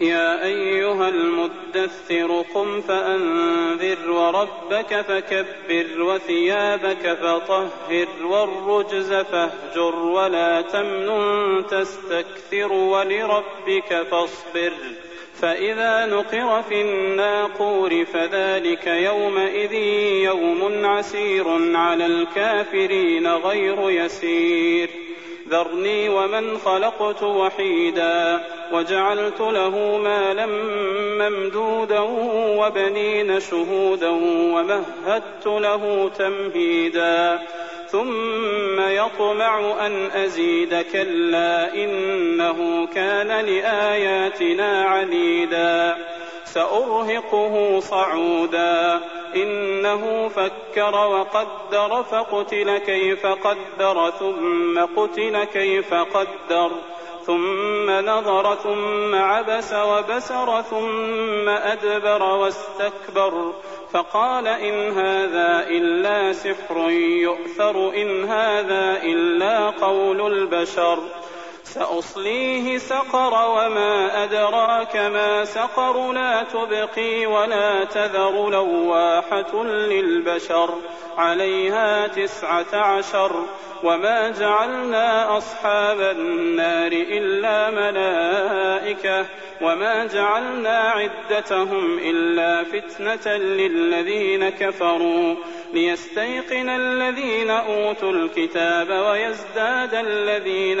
يا أيها المدثر قم فأنذر وربك فكبر وثيابك فطهر والرجز فاهجر ولا تمنن تستكثر ولربك فاصبر فإذا نقر في الناقور فذلك يومئذ يوم عسير على الكافرين غير يسير ذرني ومن خلقت وحيدا وجعلت له مالا ممدودا وبنين شهودا ومهدت له تمهيدا. ثم يطمع أن أزيد كلا إنه كان لآياتنا عنيدا. سأرهقه صعودا. إنه فكر وقدر فقتل كيف قدر ثم قتل كيف قدر ثم نظر ثم عبس وبسر ثم أدبر واستكبر. فقال إن هذا إلا سحر يؤثر إن هذا إلا قول البشر. سأصليه سقر وما أدراك ما سقر لا تبقي ولا تذر لواحة للبشر عليها تسعة عشر وما جعلنا أصحاب النار إلا ملائكة وما جعلنا عدتهم إلا فتنة للذين كفروا ليستيقن الذين أوتوا الكتاب ويزداد الذين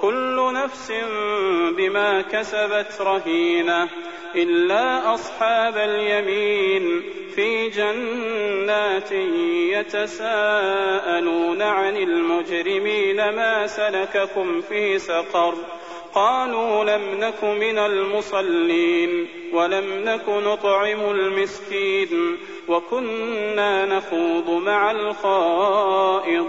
كل نفس بما كسبت رهينة إلا أصحاب اليمين في جنات يتساءلون عن المجرمين ما سلككم في سقر قالوا لم نك من المصلين ولم نك نطعم المسكين وكنا نخوض مع الخائضين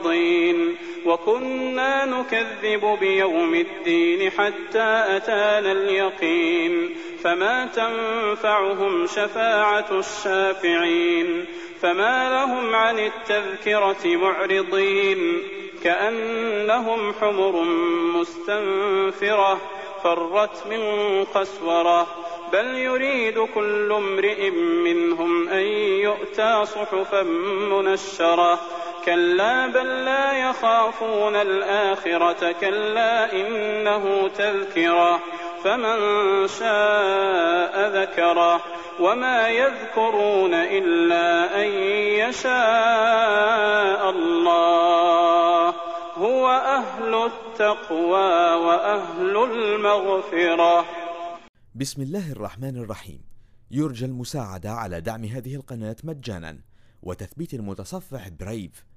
وكنا نكذب بيوم الدين حتى أتانا اليقين فما تنفعهم شفاعة الشافعين فما لهم عن التذكرة معرضين كأنهم حمر مستنفرة فرت من قسورة بل يريد كل امرئ منهم أن يؤتى صحفا منشرة كلا بل لا يخافون الآخرة كلا إنه تذكرة فمن شاء ذكره وما يذكرون إلا أن يشاء الله. هو أهل التقوى وأهل المغفرة. بسم الله الرحمن الرحيم. يرجى المساعدة على دعم هذه القناة مجانا وتثبيت المتصفح برايف